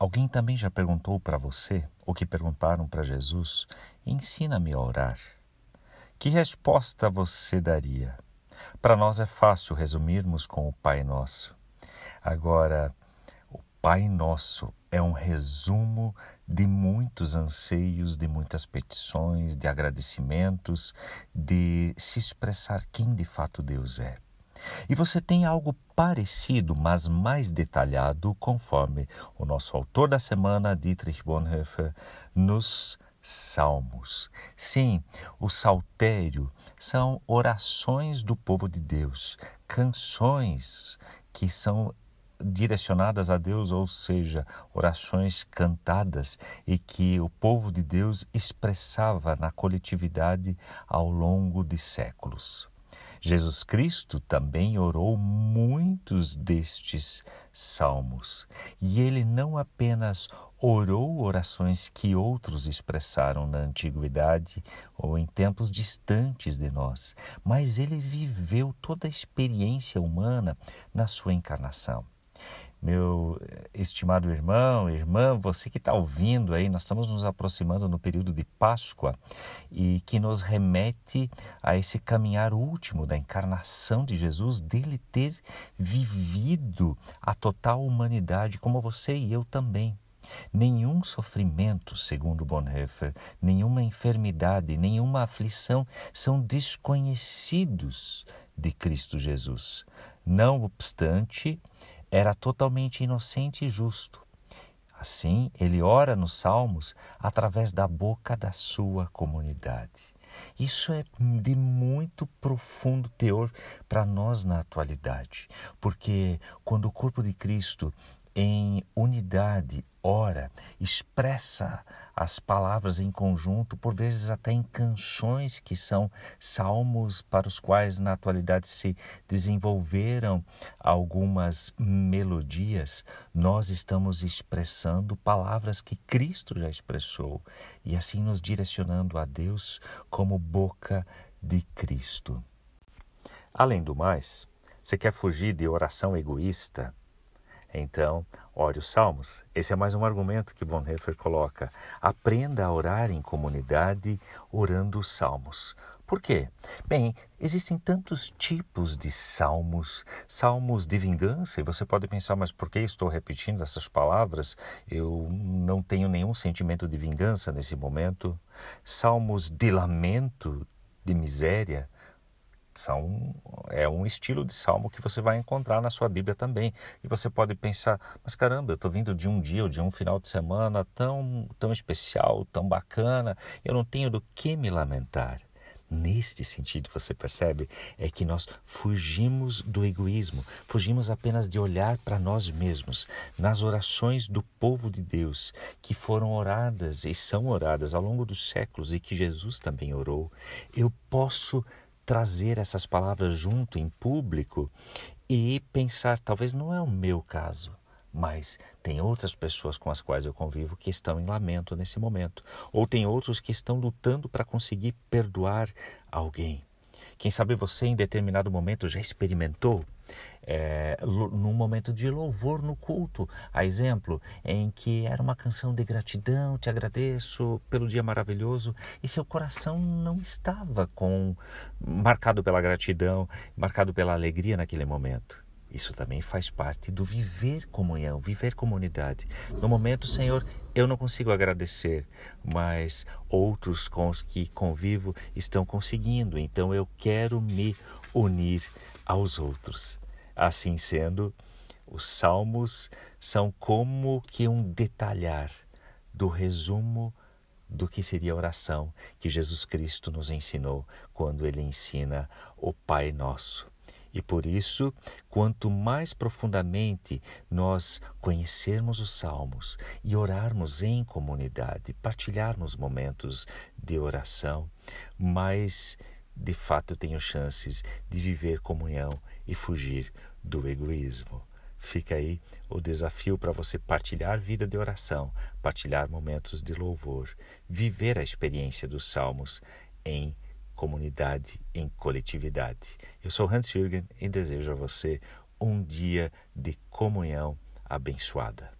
Alguém também já perguntou para você, ou que perguntaram para Jesus, ensina-me a orar. Que resposta você daria? Para nós é fácil resumirmos com o Pai Nosso. Agora, o Pai Nosso é um resumo de muitos anseios, de muitas petições, de agradecimentos, de se expressar quem de fato Deus é. E você tem algo parecido, mas mais detalhado, conforme o nosso autor da semana, Dietrich Bonhoeffer, nos Salmos. Sim, o saltério são orações do povo de Deus, canções que são direcionadas a Deus, ou seja, orações cantadas e que o povo de Deus expressava na coletividade ao longo de séculos. Jesus Cristo também orou muitos destes salmos, e ele não apenas orou orações que outros expressaram na antiguidade ou em tempos distantes de nós, mas ele viveu toda a experiência humana na sua encarnação meu estimado irmão, irmã, você que está ouvindo aí, nós estamos nos aproximando no período de Páscoa e que nos remete a esse caminhar último da encarnação de Jesus, dele ter vivido a total humanidade como você e eu também. Nenhum sofrimento, segundo Bonhoeffer, nenhuma enfermidade, nenhuma aflição são desconhecidos de Cristo Jesus. Não obstante, era totalmente inocente e justo. Assim, ele ora nos Salmos através da boca da sua comunidade. Isso é de muito profundo teor para nós na atualidade, porque quando o corpo de Cristo em unidade, ora, expressa as palavras em conjunto, por vezes até em canções que são salmos para os quais na atualidade se desenvolveram algumas melodias, nós estamos expressando palavras que Cristo já expressou e assim nos direcionando a Deus como boca de Cristo. Além do mais, você quer fugir de oração egoísta? Então, ore os salmos. Esse é mais um argumento que Bonhoeffer coloca. Aprenda a orar em comunidade orando os salmos. Por quê? Bem, existem tantos tipos de salmos, salmos de vingança, e você pode pensar, mas por que estou repetindo essas palavras? Eu não tenho nenhum sentimento de vingança nesse momento. Salmos de lamento, de miséria, são, é um estilo de salmo que você vai encontrar na sua Bíblia também. E você pode pensar, mas caramba, eu estou vindo de um dia ou de um final de semana tão, tão especial, tão bacana, eu não tenho do que me lamentar. Neste sentido, você percebe, é que nós fugimos do egoísmo, fugimos apenas de olhar para nós mesmos. Nas orações do povo de Deus, que foram oradas e são oradas ao longo dos séculos e que Jesus também orou, eu posso trazer essas palavras junto em público e pensar, talvez não é o meu caso, mas tem outras pessoas com as quais eu convivo que estão em lamento nesse momento, ou tem outros que estão lutando para conseguir perdoar alguém. Quem sabe você em determinado momento já experimentou é, num momento de louvor no culto, a exemplo, em que era uma canção de gratidão, te agradeço pelo dia maravilhoso, e seu coração não estava com marcado pela gratidão, marcado pela alegria naquele momento. Isso também faz parte do viver comunhão, viver comunidade. No momento, Senhor, eu não consigo agradecer, mas outros com os que convivo estão conseguindo, então eu quero me unir aos outros. Assim sendo, os salmos são como que um detalhar do resumo do que seria a oração que Jesus Cristo nos ensinou quando ele ensina o Pai Nosso. E por isso, quanto mais profundamente nós conhecermos os salmos e orarmos em comunidade, partilharmos momentos de oração, mais de fato tenho chances de viver comunhão e fugir do egoísmo. Fica aí o desafio para você partilhar vida de oração, partilhar momentos de louvor, viver a experiência dos salmos em comunidade, em coletividade. Eu sou Hans Jürgen e desejo a você um dia de comunhão abençoada.